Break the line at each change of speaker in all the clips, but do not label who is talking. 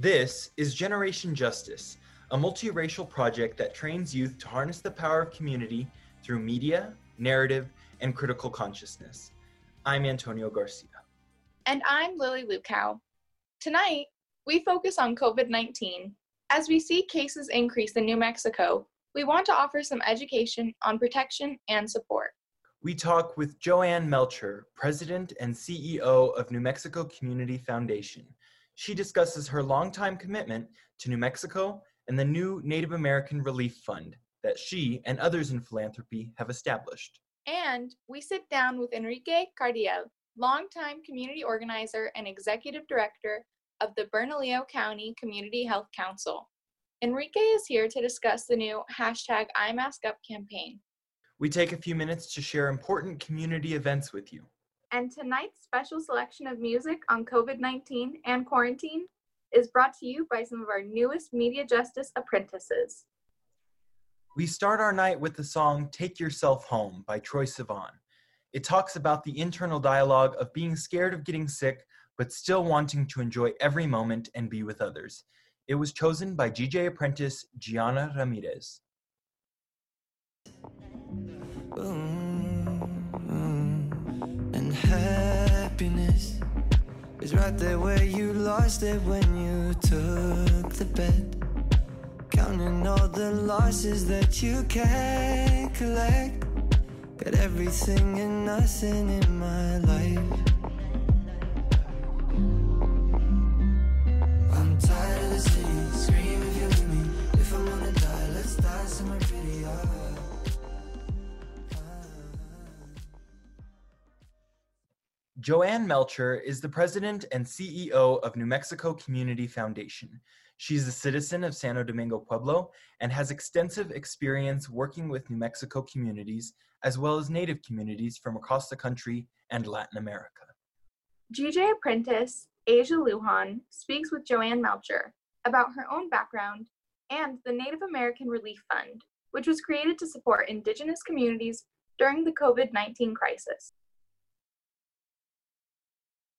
This is Generation Justice, a multiracial project that trains youth to harness the power of community through media, narrative, and critical consciousness. I'm Antonio Garcia.
And I'm Lily Lukow. Tonight, we focus on COVID 19. As we see cases increase in New Mexico, we want to offer some education on protection and support.
We talk with Joanne Melcher, President and CEO of New Mexico Community Foundation. She discusses her longtime commitment to New Mexico and the new Native American Relief Fund that she and others in philanthropy have established.
And we sit down with Enrique Cardiel, longtime community organizer and executive director of the Bernalillo County Community Health Council. Enrique is here to discuss the new hashtag IMaskUp campaign.
We take a few minutes to share important community events with you.
And tonight's special selection of music on COVID 19 and quarantine is brought to you by some of our newest media justice apprentices.
We start our night with the song Take Yourself Home by Troye Sivan. It talks about the internal dialogue of being scared of getting sick, but still wanting to enjoy every moment and be with others. It was chosen by GJ apprentice Gianna Ramirez.
And happiness is right there where you lost it when you took the bet. Counting all the losses that you can't collect. Got everything and nothing in my life. I'm tired of the city. Scream
Joanne Melcher is the president and CEO of New Mexico Community Foundation. She's a citizen of Santo Domingo Pueblo and has extensive experience working with New Mexico communities as well as Native communities from across the country and Latin America.
GJ apprentice Asia Lujan speaks with Joanne Melcher about her own background and the Native American Relief Fund, which was created to support Indigenous communities during the COVID 19 crisis.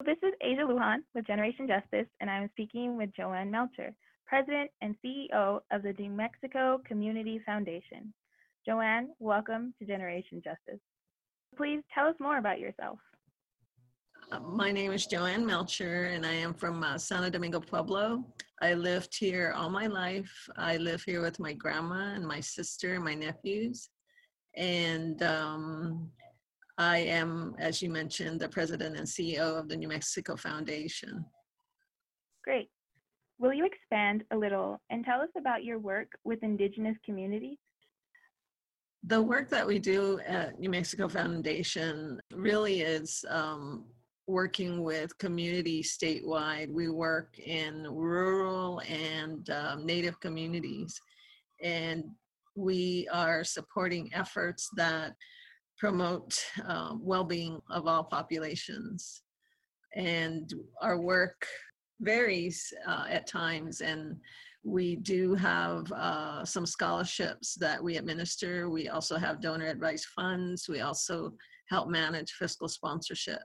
This is Asia Lujan with Generation Justice, and I'm speaking with Joanne Melcher, President and CEO of the New Mexico Community Foundation. Joanne, welcome to Generation Justice. Please tell us more about yourself.
Uh, My name is Joanne Melcher, and I am from uh, Santo Domingo Pueblo. I lived here all my life. I live here with my grandma and my sister and my nephews. And um, I am, as you mentioned, the president and CEO of the New Mexico Foundation.
Great. Will you expand a little and tell us about your work with Indigenous communities?
The work that we do at New Mexico Foundation really is um, working with communities statewide. We work in rural and um, native communities, and we are supporting efforts that promote um, well-being of all populations. And our work varies uh, at times, and we do have uh, some scholarships that we administer. We also have donor advised funds. We also help manage fiscal sponsorship.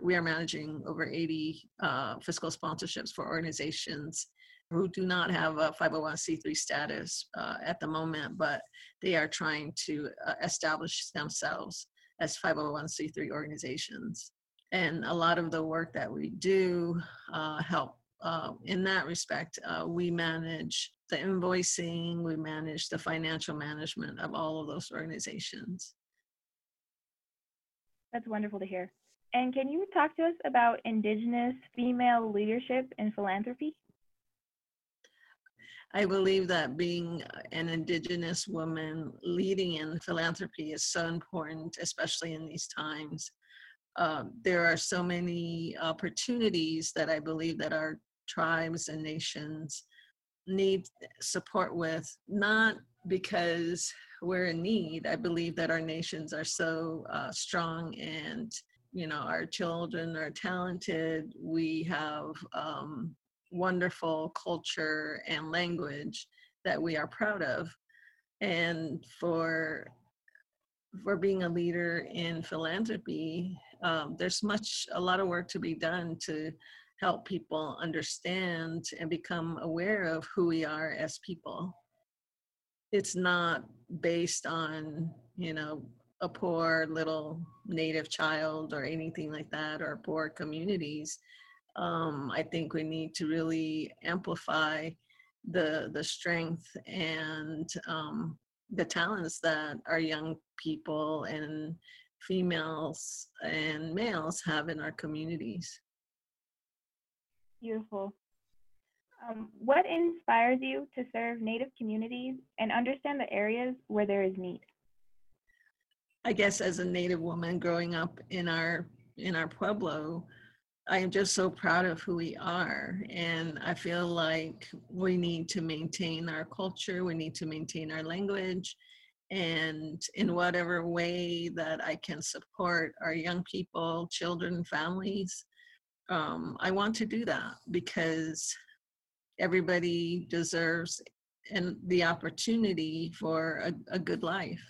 We are managing over 80 uh, fiscal sponsorships for organizations who do not have a 501c3 status uh, at the moment, but they are trying to uh, establish themselves as 501c3 organizations. And a lot of the work that we do uh, help uh, in that respect. Uh, we manage the invoicing, we manage the financial management of all of those organizations.
That's wonderful to hear. And can you talk to us about Indigenous female leadership in philanthropy?
I believe that being an Indigenous woman leading in philanthropy is so important, especially in these times. Uh, there are so many opportunities that I believe that our tribes and nations need support with, not because we're in need. I believe that our nations are so uh, strong and you know our children are talented. We have um, wonderful culture and language that we are proud of and for for being a leader in philanthropy um, there's much a lot of work to be done to help people understand and become aware of who we are as people. It's not based on, you know, a poor little native child or anything like that or poor communities. Um, I think we need to really amplify the the strength and um, the talents that our young people and females and males have in our communities.
Beautiful. Um, what inspires you to serve Native communities and understand the areas where there is need?
I guess as a Native woman growing up in our in our pueblo, I am just so proud of who we are. And I feel like we need to maintain our culture, we need to maintain our language. And in whatever way that I can support our young people, children, families, um, I want to do that because everybody deserves and the opportunity for a, a good life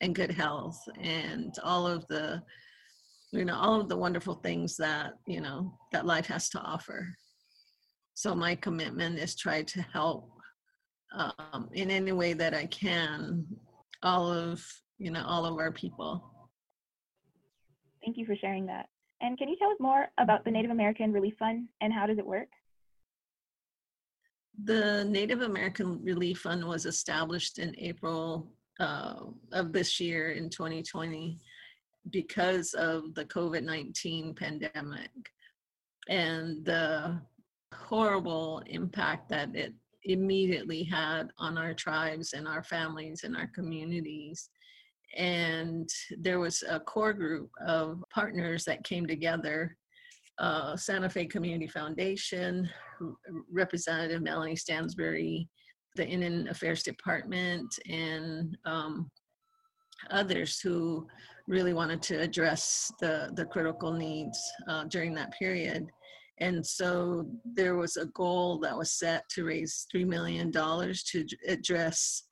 and good health and all of the you know all of the wonderful things that you know that life has to offer. So my commitment is try to help um, in any way that i can all of you know all of our people.
Thank you for sharing that. And can you tell us more about the native american relief fund and how does it work?
The native american relief fund was established in april uh, of this year in 2020 because of the COVID 19 pandemic and the horrible impact that it immediately had on our tribes and our families and our communities. And there was a core group of partners that came together uh, Santa Fe Community Foundation, Representative Melanie Stansbury, the Indian Affairs Department, and um, others who really wanted to address the, the critical needs uh, during that period. And so there was a goal that was set to raise $3 million to address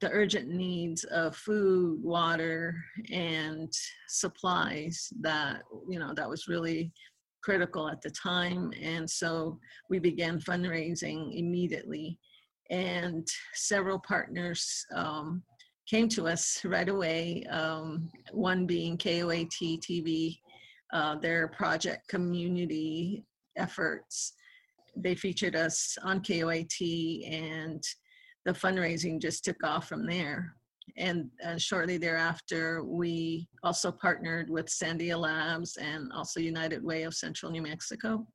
the urgent needs of food, water, and supplies that, you know, that was really critical at the time. And so we began fundraising immediately. And several partners um, came to us right away, um, one being KOAT TV, uh, their project community efforts. They featured us on KOAT and the fundraising just took off from there. And uh, shortly thereafter, we also partnered with Sandia Labs and also United Way of Central New Mexico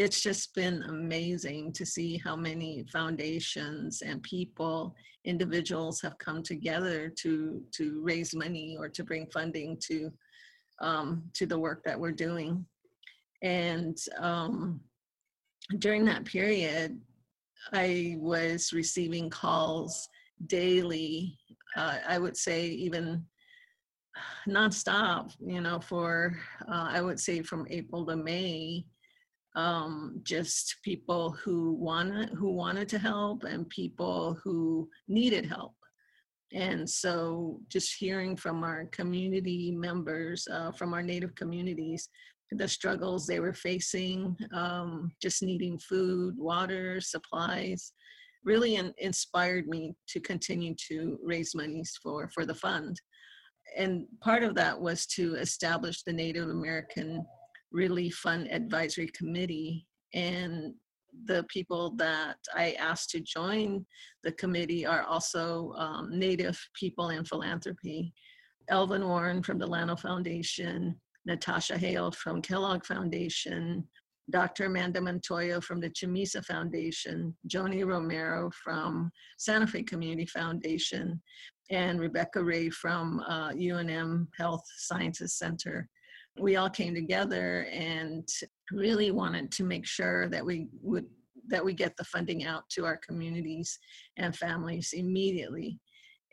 it's just been amazing to see how many foundations and people individuals have come together to to raise money or to bring funding to um, to the work that we're doing. And um, during that period i was receiving calls daily uh, i would say even nonstop you know for uh, i would say from april to may um, just people who wanted who wanted to help and people who needed help. And so, just hearing from our community members, uh, from our Native communities, the struggles they were facing, um, just needing food, water, supplies, really in, inspired me to continue to raise monies for for the fund. And part of that was to establish the Native American Relief Fund Advisory Committee. And the people that I asked to join the committee are also um, Native people in philanthropy. Elvin Warren from the Llano Foundation, Natasha Hale from Kellogg Foundation, Dr. Amanda Montoya from the Chamiza Foundation, Joni Romero from Santa Fe Community Foundation, and Rebecca Ray from uh, UNM Health Sciences Center we all came together and really wanted to make sure that we would that we get the funding out to our communities and families immediately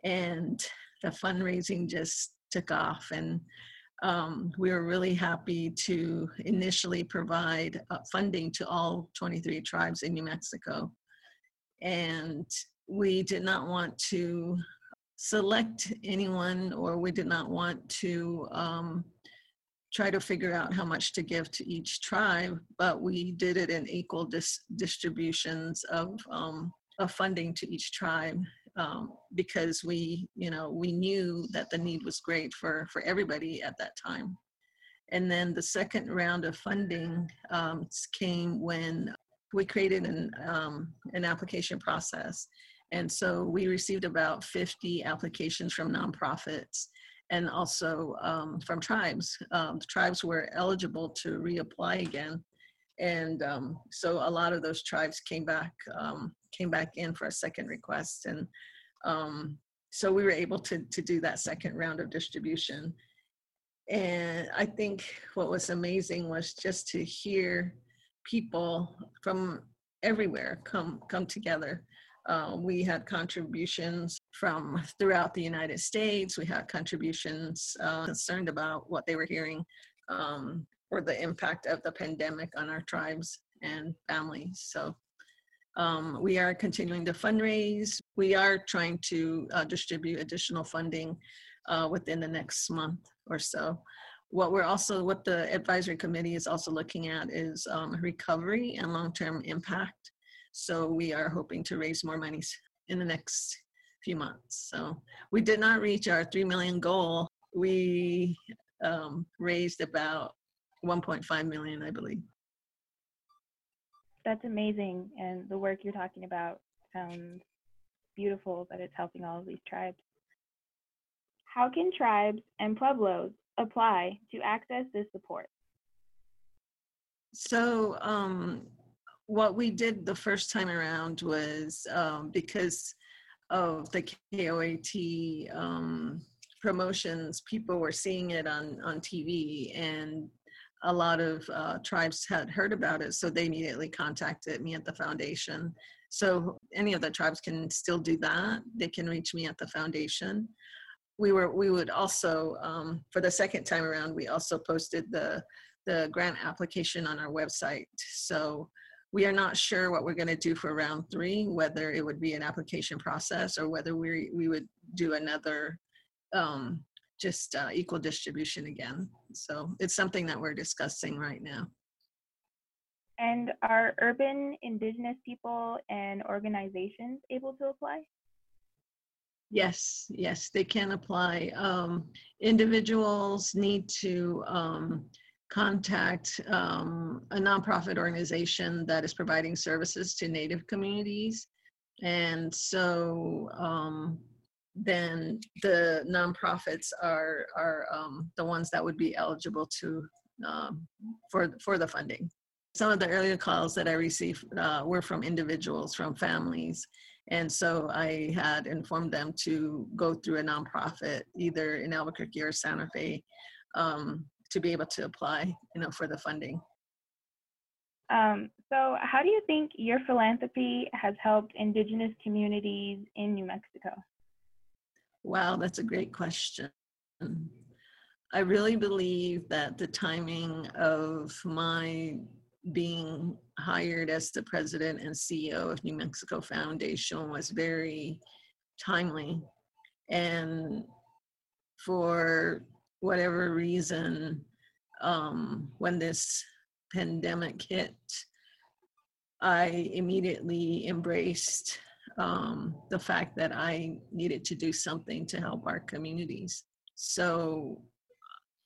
and the fundraising just took off and um, we were really happy to initially provide uh, funding to all 23 tribes in New Mexico. And we did not want to select anyone or we did not want to um, try to figure out how much to give to each tribe, but we did it in equal dis- distributions of, um, of funding to each tribe um, because we, you know, we knew that the need was great for, for everybody at that time. And then the second round of funding um, came when we created an, um, an application process. And so we received about 50 applications from nonprofits and also um, from tribes. Um, tribes were eligible to reapply again. And um, so a lot of those tribes came back um, came back in for a second request. And um, so we were able to, to do that second round of distribution. And I think what was amazing was just to hear people from everywhere come come together. Uh, we had contributions from throughout the United States. We had contributions uh, concerned about what they were hearing um, or the impact of the pandemic on our tribes and families. So um, we are continuing to fundraise. We are trying to uh, distribute additional funding uh, within the next month or so. What we're also, what the advisory committee is also looking at is um, recovery and long-term impact. So we are hoping to raise more monies in the next few months. So we did not reach our 3 million goal. We um, raised about 1.5 million, I believe
that's amazing. And the work you're talking about sounds beautiful that it's helping all of these tribes. How can tribes and pueblos apply to access this support?
So, um, what we did the first time around was um, because of the KOAT um, promotions, people were seeing it on, on TV and a lot of uh, tribes had heard about it, so they immediately contacted me at the foundation. So any of the tribes can still do that. They can reach me at the foundation. We were we would also um, for the second time around we also posted the the grant application on our website. So we are not sure what we're going to do for round three, whether it would be an application process or whether we we would do another um, just uh, equal distribution again. So it's something that we're discussing right now.
And are urban indigenous people and organizations able to apply?
Yes, yes, they can apply. Um, individuals need to um, contact um, a nonprofit organization that is providing services to Native communities. And so um, then the nonprofits are are um, the ones that would be eligible to um, for for the funding. Some of the earlier calls that I received uh, were from individuals, from families, and so I had informed them to go through a nonprofit, either in Albuquerque or Santa Fe, um, to be able to apply, you know, for the funding.
Um, so, how do you think your philanthropy has helped Indigenous communities in New Mexico?
Wow, that's a great question. I really believe that the timing of my being hired as the president and CEO of New Mexico Foundation was very timely. And for whatever reason, um, when this pandemic hit, I immediately embraced um, the fact that I needed to do something to help our communities. So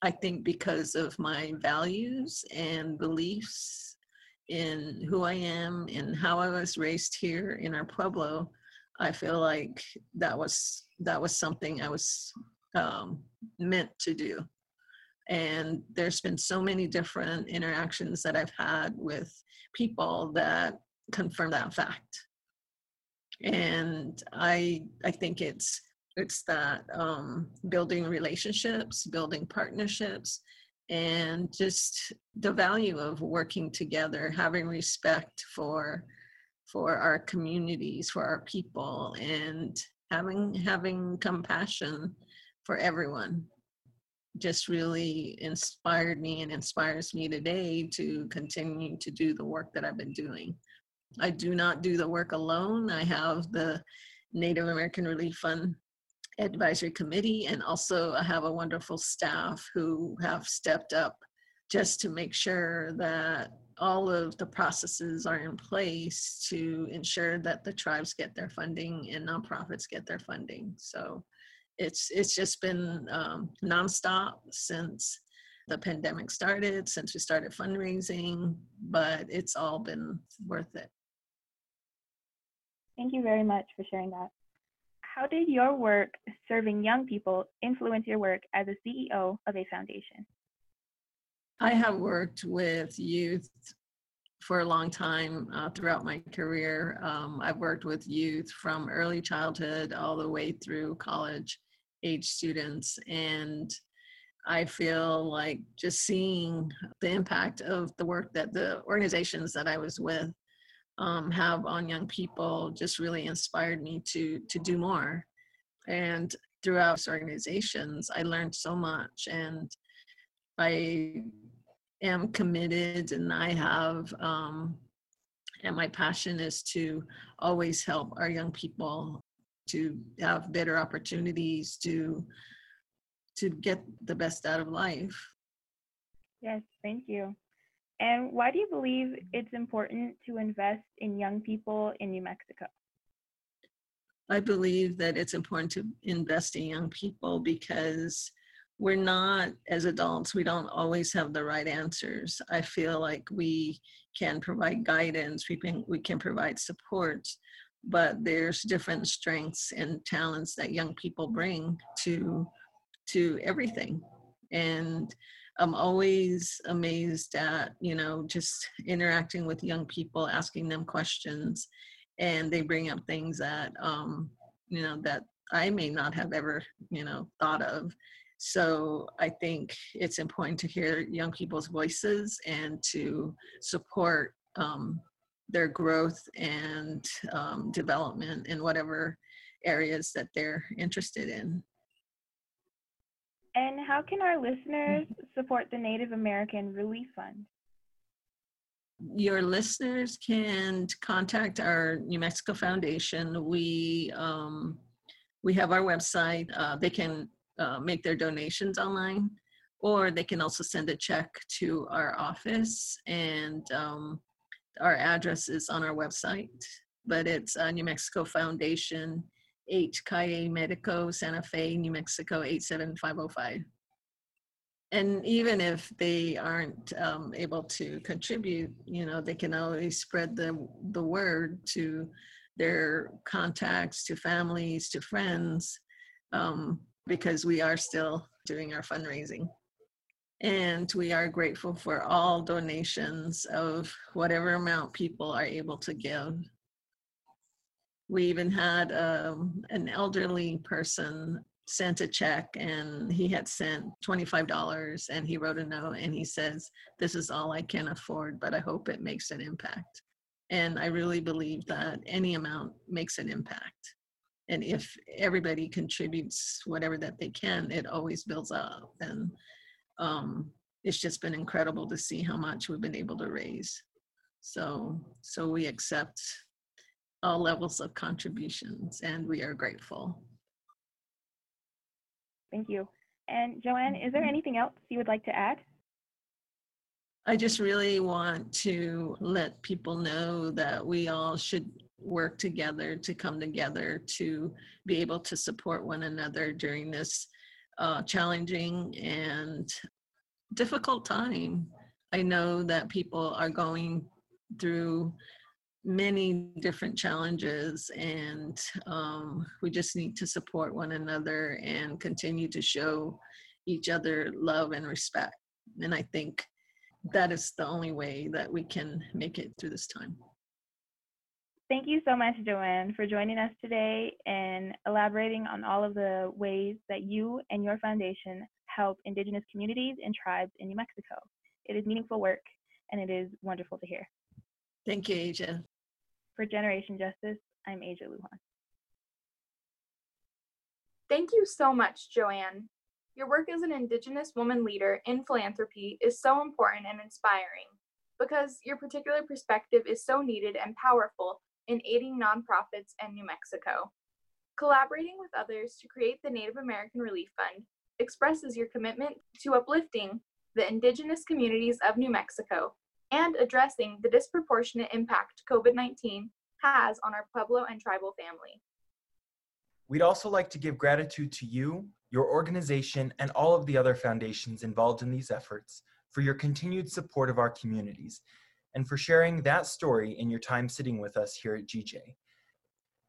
I think because of my values and beliefs in who I am and how I was raised here in our pueblo, I feel like that was that was something I was um, meant to do. And there's been so many different interactions that I've had with people that confirm that fact and i i think it's it's that um, building relationships building partnerships and just the value of working together having respect for for our communities for our people and having having compassion for everyone just really inspired me and inspires me today to continue to do the work that I've been doing. I do not do the work alone. I have the Native American Relief Fund advisory committee and also I have a wonderful staff who have stepped up just to make sure that all of the processes are in place to ensure that the tribes get their funding and nonprofits get their funding. So it's it's just been um, nonstop since the pandemic started, since we started fundraising, but it's all been worth it.
Thank you very much for sharing that. How did your work serving young people influence your work as a CEO of a foundation?
I have worked with youth for a long time uh, throughout my career. Um, I've worked with youth from early childhood all the way through college age students. And I feel like just seeing the impact of the work that the organizations that I was with um, have on young people just really inspired me to to do more. And throughout organizations, I learned so much, and I am committed and I have, um, and my passion is to always help our young people to have better opportunities to to get the best out of life.
Yes, thank you. And why do you believe it's important to invest in young people in New Mexico?
I believe that it's important to invest in young people because we're not as adults we don't always have the right answers i feel like we can provide guidance we can we can provide support but there's different strengths and talents that young people bring to to everything. And i'm always amazed at you know just interacting with young people asking them questions and they bring up things that um you know that i may not have ever you know thought of. So I think it's important to hear young people's voices and to support um, their growth and um, development in whatever areas that they're interested in.
And how can our listeners support the Native American Relief Fund?
Your listeners can contact our New Mexico Foundation. We um, we have our website. Uh, they can uh, make their donations online, or they can also send a check to our office. And um, our address is on our website, but it's uh, New Mexico Foundation, 8 Calle Medico, Santa Fe, New Mexico 87505. And even if they aren't um, able to contribute, you know, they can always spread the, the word to their contacts, to families, to friends. Um, because we are still doing our fundraising. And we are grateful for all donations of whatever amount people are able to give. We even had um, an elderly person sent a check and he had sent $25 and he wrote a note and he says, This is all I can afford, but I hope it makes an impact. And I really believe that any amount makes an impact and if everybody contributes whatever that they can it always builds up and um, it's just been incredible to see how much we've been able to raise. So so we accept all levels of contributions and we are grateful.
Thank you. And joanne is there anything else you would like to add?
I just really want to let people know that we all should work together to come together to be able to support one another during this uh, challenging and difficult time. I know that people are going through many different challenges and um, we just need to support one another and continue to show each other love and respect. And I think that is the only way that we can make it through this time.
Thank you so much, Joanne, for joining us today and elaborating on all of the ways that you and your foundation help Indigenous communities and tribes in New Mexico. It is meaningful work and it is wonderful to hear.
Thank you, Asia.
For Generation Justice, I'm Asia Lujan.
Thank you so much, Joanne. Your work as an Indigenous woman leader in philanthropy is so important and inspiring because your particular perspective is so needed and powerful in aiding nonprofits in New Mexico. Collaborating with others to create the Native American Relief Fund expresses your commitment to uplifting the indigenous communities of New Mexico and addressing the disproportionate impact COVID 19 has on our Pueblo and tribal family.
We'd also like to give gratitude to you, your organization, and all of the other foundations involved in these efforts for your continued support of our communities and for sharing that story in your time sitting with us here at GJ.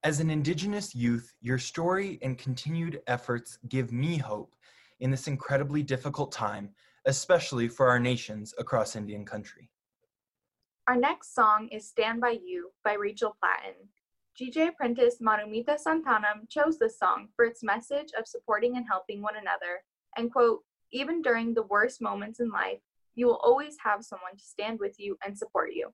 As an Indigenous youth, your story and continued efforts give me hope in this incredibly difficult time, especially for our nations across Indian country.
Our next song is Stand By You by Rachel Platten. GJ apprentice Marumita Santanam chose this song for its message of supporting and helping one another, and quote, even during the worst moments in life, you will always have someone to stand with you and support you.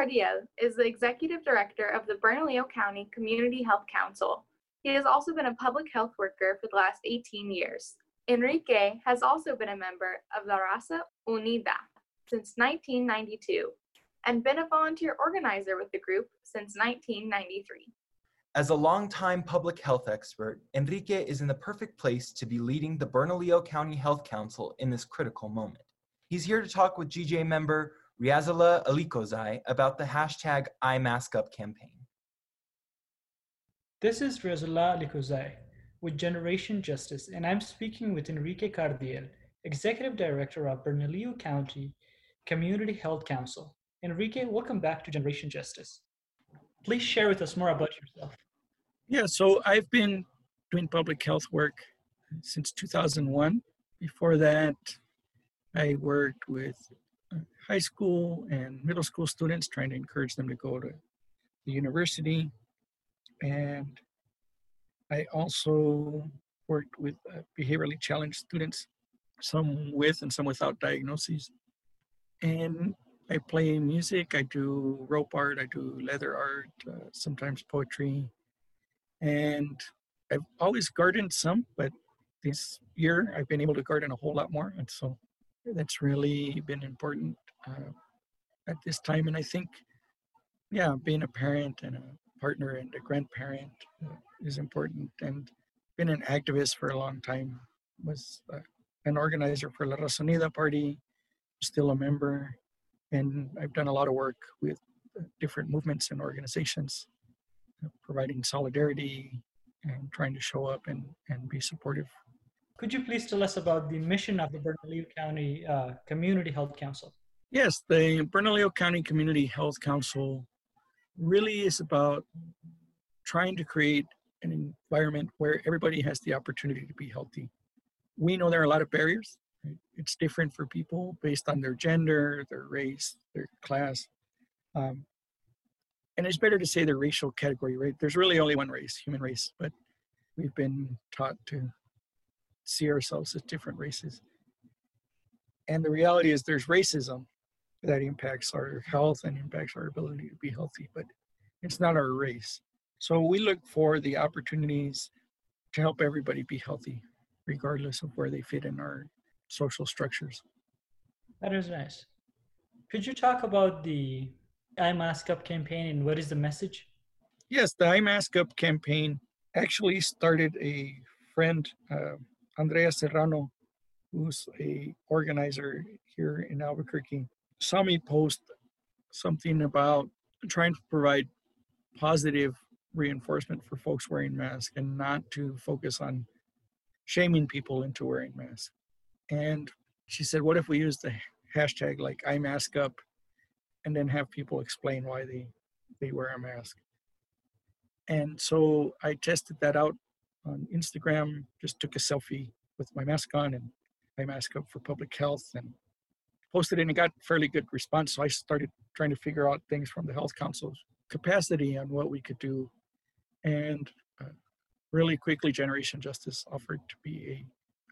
Cardiel is the executive director of the Bernalillo County Community Health Council. He has also been a public health worker for the last 18 years. Enrique has also been a member of La Raza Unida since 1992 and been a volunteer organizer with the group since 1993.
As a longtime public health expert, Enrique is in the perfect place to be leading the Bernalillo County Health Council in this critical moment. He's here to talk with GJ member Riazala Alikozai about the hashtag IMaskUp campaign.
This is Rizala Likuzai with Generation Justice, and I'm speaking with Enrique Cardiel, Executive Director of Bernalillo County Community Health Council. Enrique, welcome back to Generation Justice. Please share with us more about yourself.
Yeah, so I've been doing public health work since 2001. Before that, I worked with high school and middle school students, trying to encourage them to go to the university. And I also worked with uh, behaviorally challenged students, some with and some without diagnoses. And I play music, I do rope art, I do leather art, uh, sometimes poetry, and I've always gardened some, but this year I've been able to garden a whole lot more, and so that's really been important uh, at this time. And I think, yeah, being a parent and a partner and a grandparent uh, is important. And been an activist for a long time. Was uh, an organizer for La Raza Unida Party, still a member, and I've done a lot of work with uh, different movements and organizations uh, providing solidarity and trying to show up and, and be supportive.
Could you please tell us about the mission of the Bernalillo County uh, Community Health Council?
Yes, the Bernalillo County Community Health Council really is about trying to create an environment where everybody has the opportunity to be healthy. We know there are a lot of barriers. right? It's different for people based on their gender, their race, their class. Um, and it's better to say their racial category, right? There's really only one race, human race, but we've been taught to see ourselves as different races. And the reality is there's racism that impacts our health and impacts our ability to be healthy, but it's not our race. So we look for the opportunities to help everybody be healthy, regardless of where they fit in our social structures.
That is nice. Could you talk about the I Mask Up campaign and what is the message?
Yes, the I Mask Up campaign actually started a friend, uh, Andrea Serrano, who's a organizer here in Albuquerque, saw me post something about trying to provide positive reinforcement for folks wearing masks and not to focus on shaming people into wearing masks. And she said, what if we use the hashtag like I mask up and then have people explain why they, they wear a mask. And so I tested that out on Instagram, just took a selfie with my mask on and my mask up for public health and posted it and got fairly good response. So I started trying to figure out things from the health council's capacity and what we could do. And uh, really quickly, Generation Justice offered to be a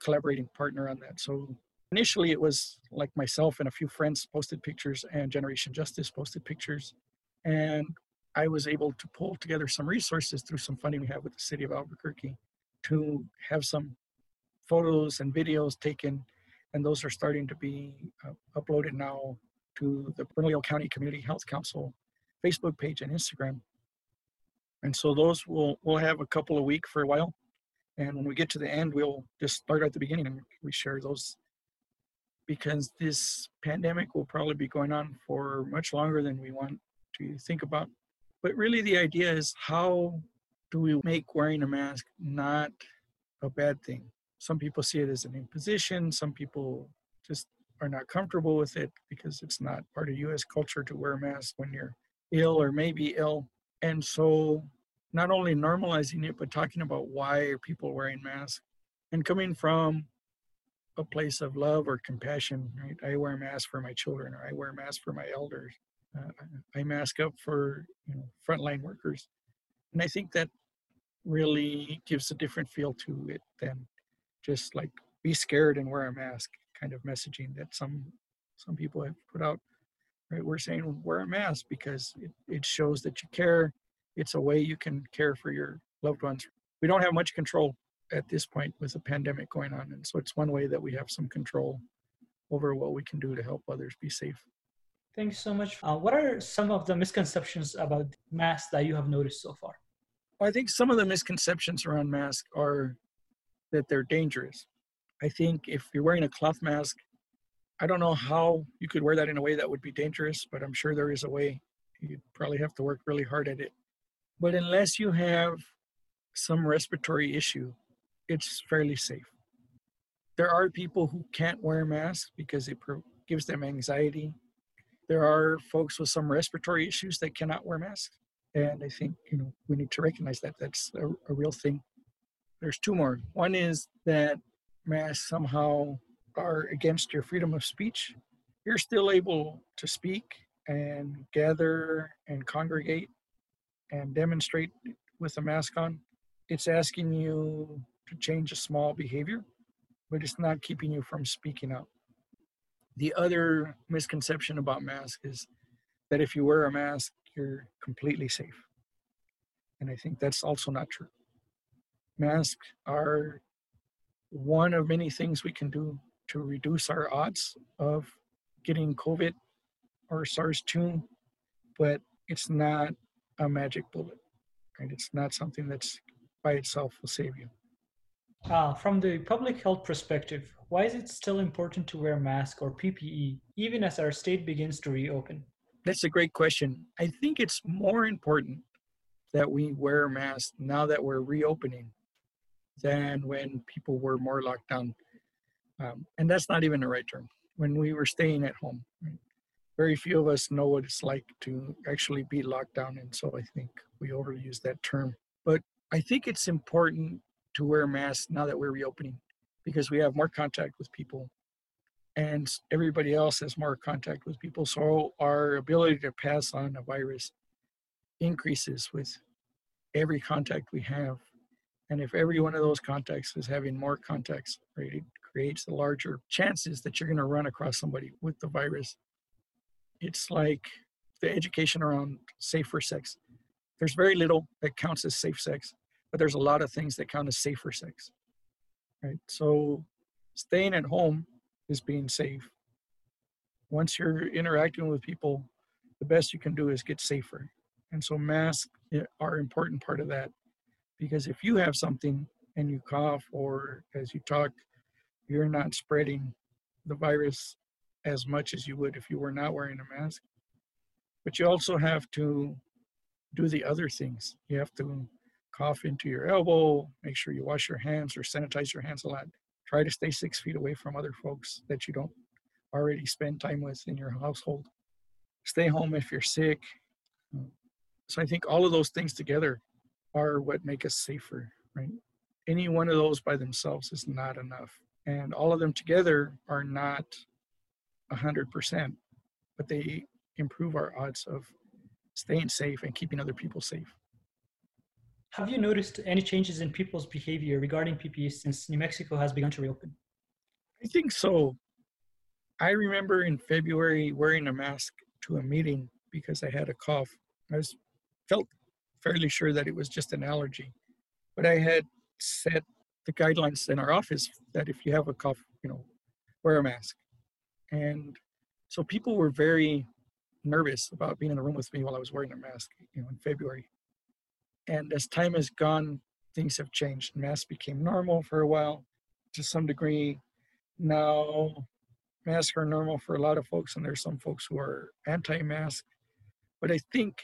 collaborating partner on that. So initially, it was like myself and a few friends posted pictures, and Generation Justice posted pictures. And I was able to pull together some resources through some funding we have with the city of Albuquerque to have some photos and videos taken, and those are starting to be uh, uploaded now to the Bernalillo County Community Health Council Facebook page and Instagram. And so those will we'll have a couple a week for a while, and when we get to the end, we'll just start at the beginning and we share those because this pandemic will probably be going on for much longer than we want to think about. But really, the idea is how do we make wearing a mask not a bad thing? Some people see it as an imposition, some people just are not comfortable with it because it's not part of US culture to wear a mask when you're ill or maybe ill. And so, not only normalizing it, but talking about why are people wearing masks and coming from a place of love or compassion, right? I wear a mask for my children or I wear a mask for my elders. Uh, I mask up for you know, frontline workers. And I think that really gives a different feel to it than just like be scared and wear a mask kind of messaging that some some people have put out. Right? We're saying wear a mask because it, it shows that you care. It's a way you can care for your loved ones. We don't have much control at this point with the pandemic going on. And so it's one way that we have some control over what we can do to help others be safe.
Thanks so much. Uh, what are some of the misconceptions about masks that you have noticed so far?
Well, I think some of the misconceptions around masks are that they're dangerous. I think if you're wearing a cloth mask, I don't know how you could wear that in a way that would be dangerous, but I'm sure there is a way. You'd probably have to work really hard at it. But unless you have some respiratory issue, it's fairly safe. There are people who can't wear masks because it gives them anxiety. There are folks with some respiratory issues that cannot wear masks. And I think, you know, we need to recognize that that's a, a real thing. There's two more. One is that masks somehow are against your freedom of speech. You're still able to speak and gather and congregate and demonstrate with a mask on. It's asking you to change a small behavior, but it's not keeping you from speaking out. The other misconception about masks is that if you wear a mask, you're completely safe. And I think that's also not true. Masks are one of many things we can do to reduce our odds of getting COVID or SARS 2, but it's not a magic bullet, right? It's not something that's by itself will save you.
Uh, from the public health perspective, why is it still important to wear a mask or PPE even as our state begins to reopen?
That's a great question. I think it's more important that we wear masks now that we're reopening than when people were more locked down. Um, and that's not even the right term. When we were staying at home, right? very few of us know what it's like to actually be locked down. And so I think we overuse that term. But I think it's important to wear masks now that we're reopening because we have more contact with people and everybody else has more contact with people. So our ability to pass on a virus increases with every contact we have. And if every one of those contacts is having more contacts, right, it creates the larger chances that you're going to run across somebody with the virus. It's like the education around safer sex. There's very little that counts as safe sex, but there's a lot of things that count as safer sex. Right? So staying at home is being safe. Once you're interacting with people, the best you can do is get safer. And so masks eh, are an important part of that because if you have something and you cough or as you talk, you're not spreading the virus as much as you would if you were not wearing a mask. But you also have to do the other things. You have to cough into your elbow, make sure you wash your hands or sanitize your hands a lot. Try to stay six feet away from other folks that you don't already spend time with in your household. Stay home if you're sick. Um, so I think all of those things together are what make us safer, right? Any one of those by themselves is not enough. And all of them together are not 100%, but they improve our odds of staying safe and keeping other people safe.
Have you noticed any changes in people's behavior regarding PPE since New Mexico has begun to reopen?
I think so. I remember in February wearing a mask to a meeting because I had a cough. I was felt fairly sure that it was just an allergy, but I had set the guidelines in our office that if you have a cough, you know, wear a mask. And so people were very nervous about being in the room with me while I was wearing a mask, you know, in February. And as time has gone, things have changed. Masks became normal for a while to some degree. Now, masks are normal for a lot of folks, and there's some folks who are anti mask. But I think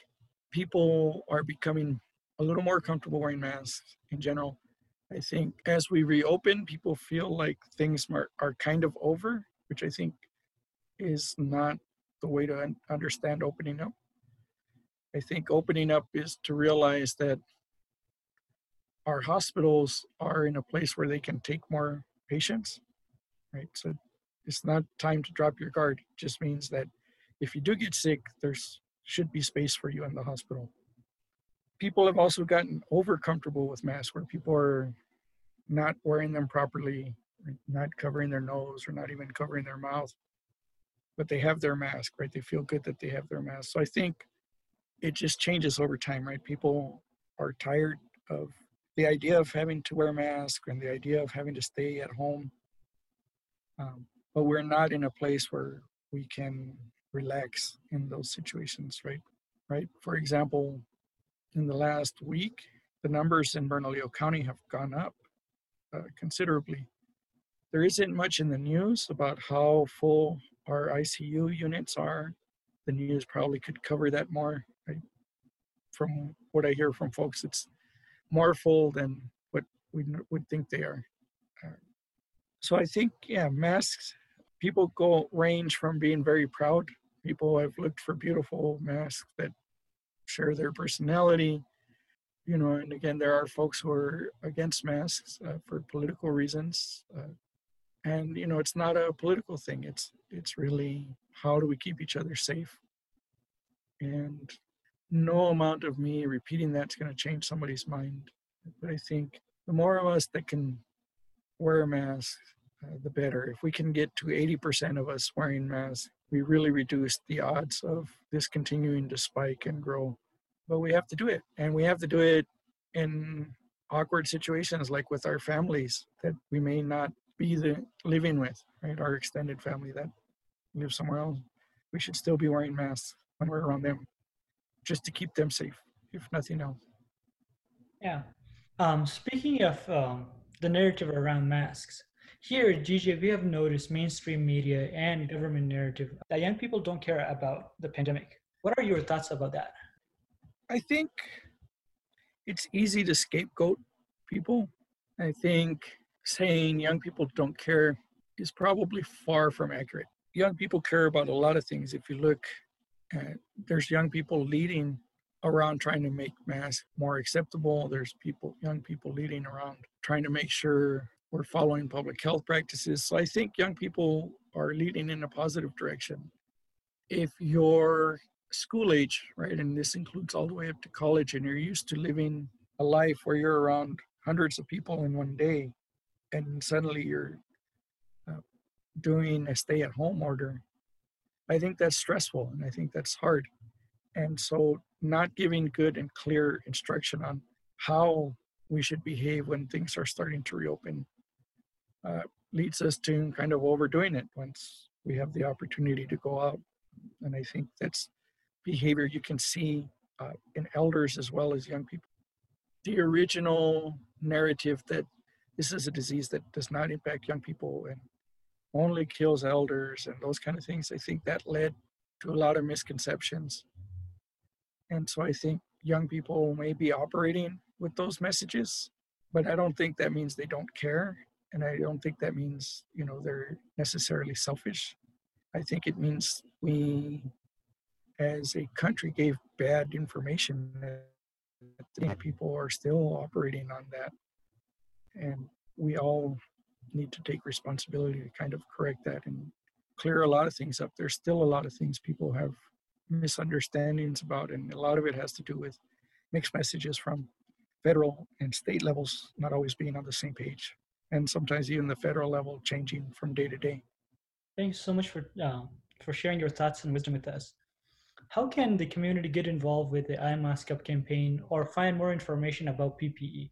people are becoming a little more comfortable wearing masks in general. I think as we reopen, people feel like things are, are kind of over, which I think is not the way to un- understand opening up. I think opening up is to realize that our hospitals are in a place where they can take more patients, right? So it's not time to drop your guard. It just means that if you do get sick, there's should be space for you in the hospital. People have also gotten over comfortable with masks where people are not wearing them properly, not covering their nose or not even covering their mouth, but they have their mask, right? They feel good that they have their mask. So I think it just changes over time, right? People are tired of the idea of having to wear a mask and the idea of having to stay at home. Um, but we're not in a place where we can relax in those situations, right? Right. For example, in the last week, the numbers in Bernalillo County have gone up uh, considerably. There isn't much in the news about how full our ICU units are. The news probably could cover that more. From what I hear from folks, it's more full than what we would think they are. Uh, so I think, yeah, masks, people go range from being very proud. People have looked for beautiful masks that share their personality, you know, and again, there are folks who are against masks uh, for political reasons. Uh, and you know, it's not a political thing. It's it's really how do we keep each other safe? And no amount of me repeating that's going to change somebody's mind. But I think the more of us that can wear a mask, uh, the better. If we can get to 80% of us wearing masks, we really reduce the odds of this continuing to spike and grow. But we have to do it, and we have to do it in awkward situations like with our families that we may not be the living with, right? Our extended family that live somewhere else. We should still be wearing masks when we're around them, just to keep them safe, if nothing else.
Yeah. Um, speaking of um, the narrative around masks, here at GJ, we have noticed mainstream media and government narrative that young people don't care about the pandemic. What are your thoughts about that?
I think it's easy to scapegoat people. I think saying young people don't care is probably far from accurate. Young people care about a lot of things. If you look at, there's young people leading around trying to make masks more acceptable. There's people, young people leading around trying to make sure we're following public health practices. So I think young people are leading in a positive direction. If you're school age, right, and this includes all the way up to college, and you're used to living a life where you're around hundreds of people in one day, and suddenly you're uh, doing a stay at home order, I think that's stressful and I think that's hard. And so, not giving good and clear instruction on how we should behave when things are starting to reopen uh, leads us to kind of overdoing it once we have the opportunity to go out. And I think that's behavior you can see uh, in elders as well as young people. The original narrative that this is a disease that does not impact young people and only kills elders and those kind of things, I think that led to a lot of misconceptions. And so I think young people may be operating with those messages, but I don't think that means they don't care. And I don't think that means, you know, they're necessarily selfish. I think it means we as a country gave bad information that people are still operating on that and we all need to take responsibility to kind of correct that and clear a lot of things up. There's still a lot of things people have misunderstandings about, and a lot of it has to do with mixed messages from federal and state levels not always being on the same page, and sometimes even the federal level changing from day to day.
Thank you so much for um, for sharing your thoughts and wisdom with us. How can the community get involved with the I Mask Up campaign or find more information about? PPE?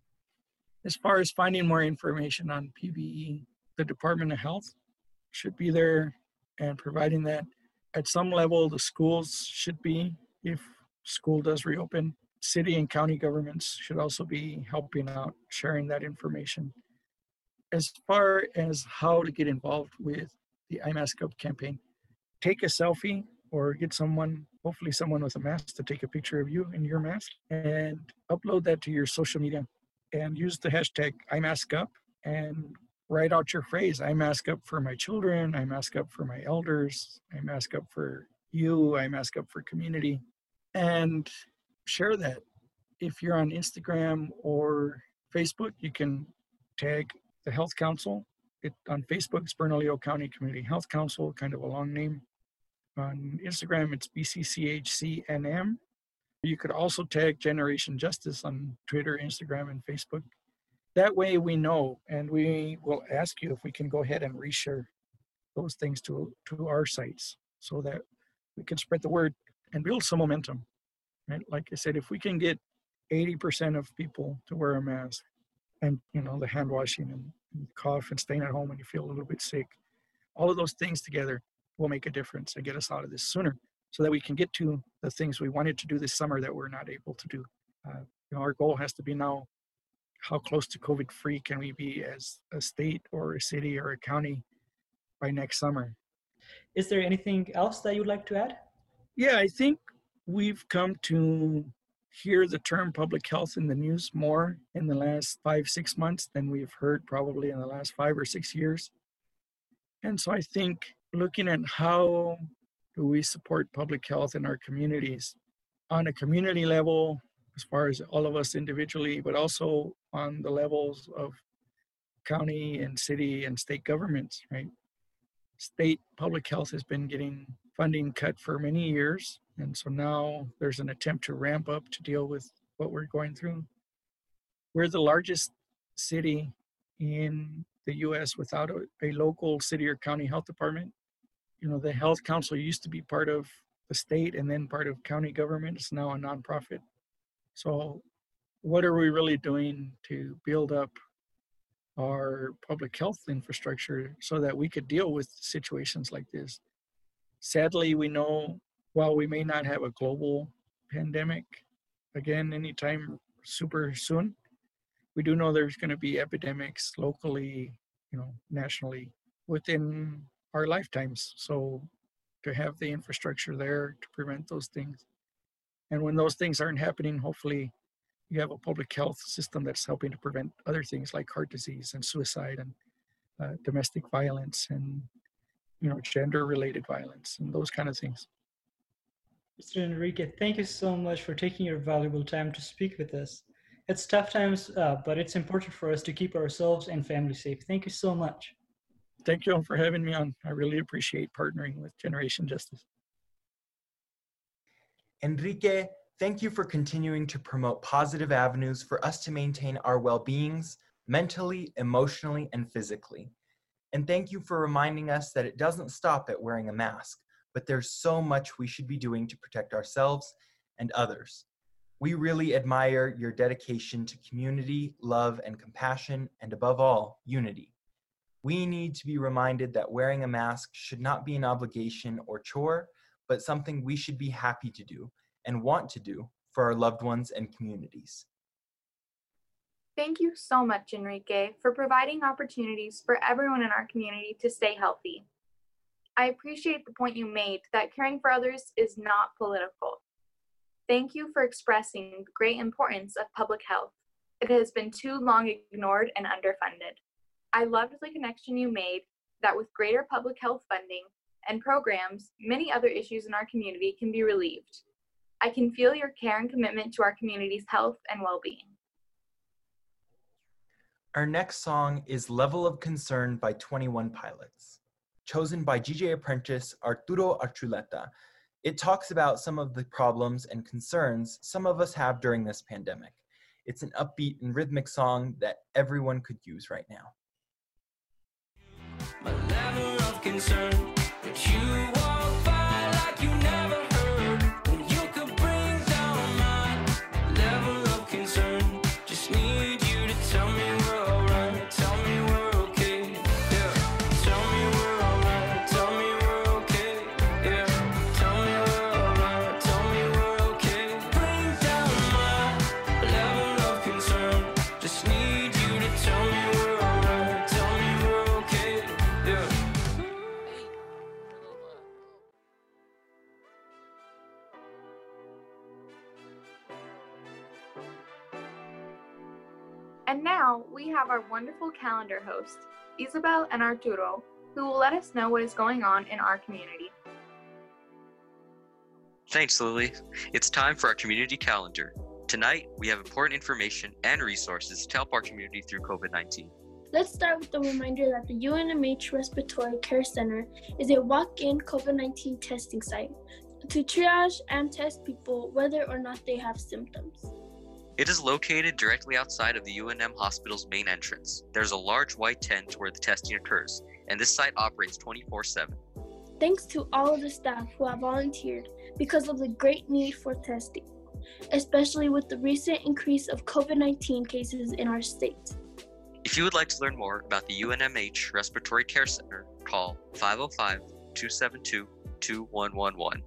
As far as finding more information on PPE, the Department of Health should be there and providing that. At some level, the schools should be, if school does reopen. City and county governments should also be helping out, sharing that information. As far as how to get involved with the iMask Up campaign, take a selfie or get someone, hopefully someone with a mask, to take a picture of you in your mask and upload that to your social media and use the hashtag iMaskUp and write out your phrase. I mask up for my children. I mask up for my elders. I mask up for you. I mask up for community. And share that. If you're on Instagram or Facebook, you can tag the Health Council. It, on Facebook, it's Bernalillo County Community Health Council, kind of a long name. On Instagram, it's BCCHCNM. You could also tag Generation Justice on Twitter, Instagram, and Facebook. That way we know, and we will ask you if we can go ahead and reshare those things to, to our sites so that we can spread the word and build some momentum. Right? Like I said, if we can get 80% of people to wear a mask and you know the hand washing and, and cough and staying at home when you feel a little bit sick, all of those things together will make a difference and get us out of this sooner so that we can get to the things we wanted to do this summer that we're not able to do. Uh, you know, our goal has to be now how close to COVID free can we be as a state or a city or a county by next summer?
Is there anything else that you'd like to add?
Yeah, I think we've come to hear the term public health in the news more in the last five, six months than we've heard probably in the last five or six years. And so I think looking at how do we support public health in our communities on a community level, as far as all of us individually, but also on the levels of county and city and state governments, right? State public health has been getting funding cut for many years. And so now there's an attempt to ramp up to deal with what we're going through. We're the largest city in the US without a, a local city or county health department. You know, the health council used to be part of the state and then part of county government. It's now a nonprofit. So, what are we really doing to build up our public health infrastructure so that we could deal with situations like this? Sadly, we know while we may not have a global pandemic again anytime super soon, we do know there's going to be epidemics locally, you know, nationally within our lifetimes. So, to have the infrastructure there to prevent those things. And when those things aren't happening, hopefully you have a public health system that's helping to prevent other things like heart disease and suicide and uh, domestic violence and you know gender related violence and those kind of things.
Mr. Enrique, thank you so much for taking your valuable time to speak with us. It's tough times, uh, but it's important for us to keep ourselves and family safe. Thank you so much.
Thank you all for having me on. I really appreciate partnering with Generation Justice.
Enrique, thank you for continuing to promote positive avenues for us to maintain our well beings mentally, emotionally, and physically. And thank you for reminding us that it doesn't stop at wearing a mask, but there's so much we should be doing to protect ourselves and others. We really admire your dedication to community, love, and compassion, and above all, unity. We need to be reminded that wearing a mask should not be an obligation or chore, but something we should be happy to do and want to do for our loved ones and communities.
Thank you so much, Enrique, for providing opportunities for everyone in our community to stay healthy. I appreciate the point you made that caring for others is not political. Thank you for expressing the great importance of public health. It has been too long ignored and underfunded. I loved the connection you made that with greater public health funding and programs, many other issues in our community can be relieved. I can feel your care and commitment to our community's health and well being.
Our next song is Level of Concern by 21 Pilots. chosen by GJ apprentice Arturo Archuleta. It talks about some of the problems and concerns some of us have during this pandemic. It's an upbeat and rhythmic song that everyone could use right now.
Of that you
now we have our wonderful calendar hosts, Isabel and Arturo, who will let us know what is going on in our community.
Thanks, Lily. It's time for our community calendar. Tonight, we have important information and resources to help our community through COVID 19.
Let's start with the reminder that the UNMH Respiratory Care Center is a walk in COVID 19 testing site to triage and test people whether or not they have symptoms.
It is located directly outside of the UNM hospital's main entrance. There's a large white tent where the testing occurs, and this site operates 24 7.
Thanks to all of the staff who have volunteered because of the great need for testing, especially with the recent increase of COVID 19 cases in our state.
If you would like to learn more about the UNMH Respiratory Care Center, call 505 272 2111.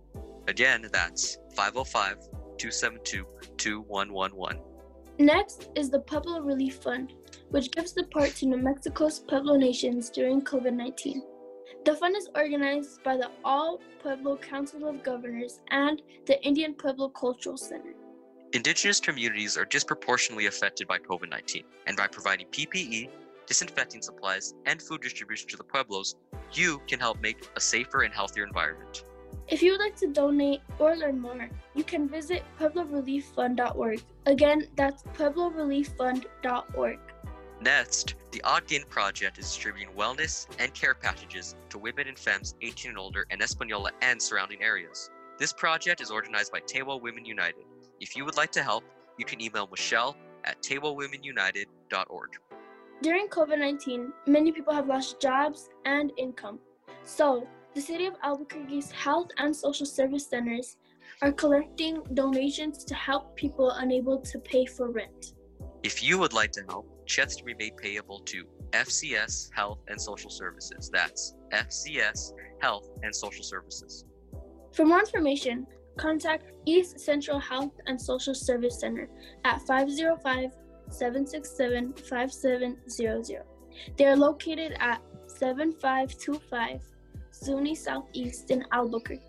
Again, that's 505 272 2111.
Next is the Pueblo Relief Fund, which gives support to New Mexico's Pueblo nations during COVID 19. The fund is organized by the All Pueblo Council of Governors and the Indian Pueblo Cultural Center.
Indigenous communities are disproportionately affected by COVID 19, and by providing PPE, disinfecting supplies, and food distribution to the Pueblos, you can help make a safer and healthier environment.
If you would like to donate or learn more, you can visit pueblorelieffund.org. Again, that's pueblorelieffund.org.
Next, the Ogden Project is distributing wellness and care packages to women and femmes 18 and older in Española and surrounding areas. This project is organized by Tewa Women United. If you would like to help, you can email Michelle at tewawomenunited.org.
During COVID 19, many people have lost jobs and income. So, the City of Albuquerque's Health and Social Service Centers are collecting donations to help people unable to pay for rent.
If you would like to help, checks can be made payable to FCS Health and Social Services. That's FCS Health and Social Services.
For more information, contact East Central Health and Social Service Center at 505 767 5700. They are located at 7525 Zuni Southeast in Albuquerque.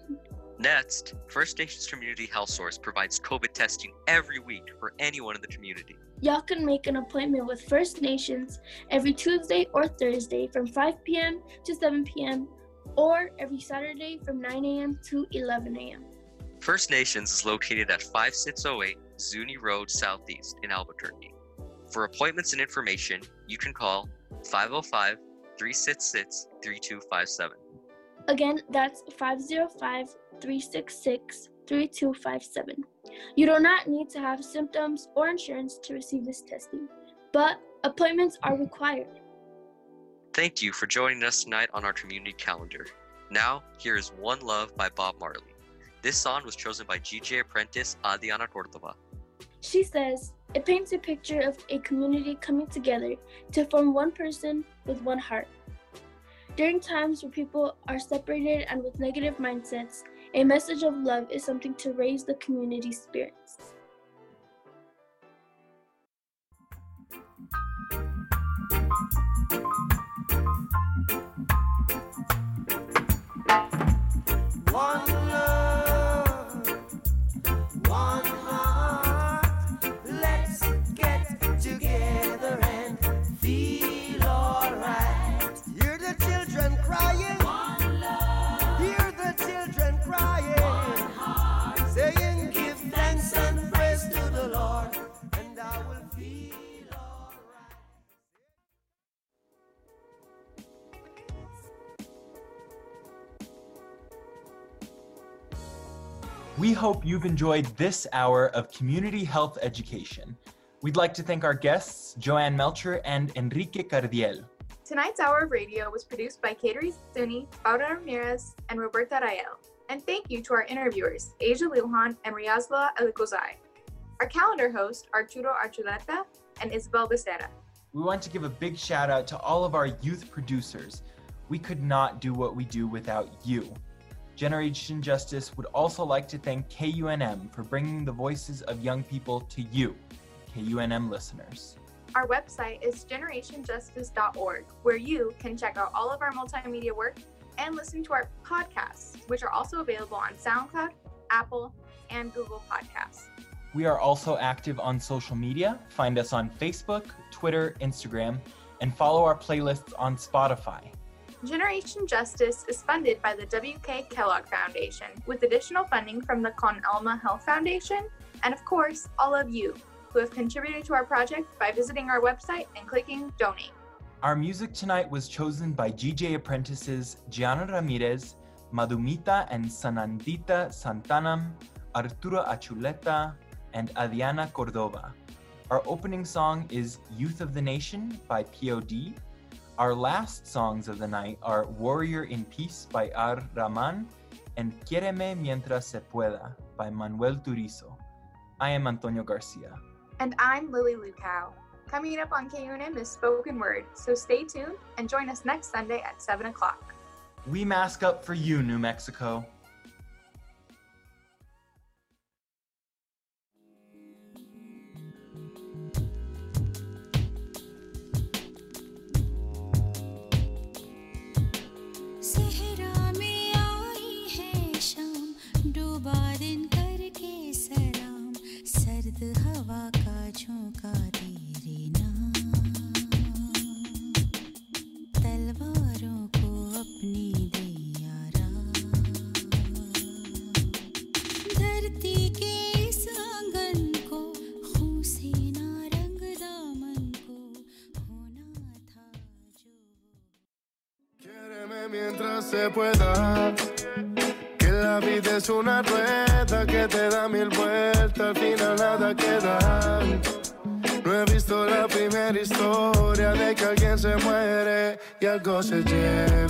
Next, First Nations Community Health Source provides COVID testing every week for anyone in the community.
Y'all can make an appointment with First Nations every Tuesday or Thursday from 5 p.m. to 7 p.m. or every Saturday from 9 a.m. to 11 a.m.
First Nations is located at 5608 Zuni Road Southeast in Albuquerque. For appointments and information, you can call 505 366 3257.
Again, that's 505 366 3257. You do not need to have symptoms or insurance to receive this testing, but appointments are required.
Thank you for joining us tonight on our community calendar. Now, here is One Love by Bob Marley. This song was chosen by GJ apprentice Adriana Cordova.
She says, it paints a picture of a community coming together to form one person with one heart. During times where people are separated and with negative mindsets, a message of love is something to raise the community spirits.
Hope you've enjoyed this hour of community health education. We'd like to thank our guests, Joanne Melcher and Enrique Cardiel.
Tonight's hour of radio was produced by Kateri Suni, Paula Ramirez, and Roberta Rael. And thank you to our interviewers, Asia Lujan and Riazla Alikozai. Our calendar hosts, Arturo Archuleta and Isabel Becerra.
We want to give a big shout out to all of our youth producers. We could not do what we do without you. Generation Justice would also like to thank KUNM for bringing the voices of young people to you, KUNM listeners.
Our website is generationjustice.org, where you can check out all of our multimedia work and listen to our podcasts, which are also available on SoundCloud, Apple, and Google Podcasts.
We are also active on social media. Find us on Facebook, Twitter, Instagram, and follow our playlists on Spotify.
Generation Justice is funded by the W.K. Kellogg Foundation with additional funding from the Con Alma Health Foundation, and of course, all of you who have contributed to our project by visiting our website and clicking donate.
Our music tonight was chosen by GJ apprentices Gianna Ramirez, Madumita and Sanandita Santanam, Arturo Archuleta, and Adriana Cordova. Our opening song is Youth of the Nation by POD. Our last songs of the night are Warrior in Peace by A. R. Rahman and Quiereme Mientras Se Pueda by Manuel Turizo. I am Antonio Garcia.
And I'm Lily Lukow. Coming up on KUNM is Spoken Word, so stay tuned and join us next Sunday at 7 o'clock.
We mask up for you, New Mexico.
सर्द हवा का झोंका तेरे नाम तलवारों को अपनी दे आराम धरती के इस आँगन को, खून से ना रंग दामन को, होना था जो
世界。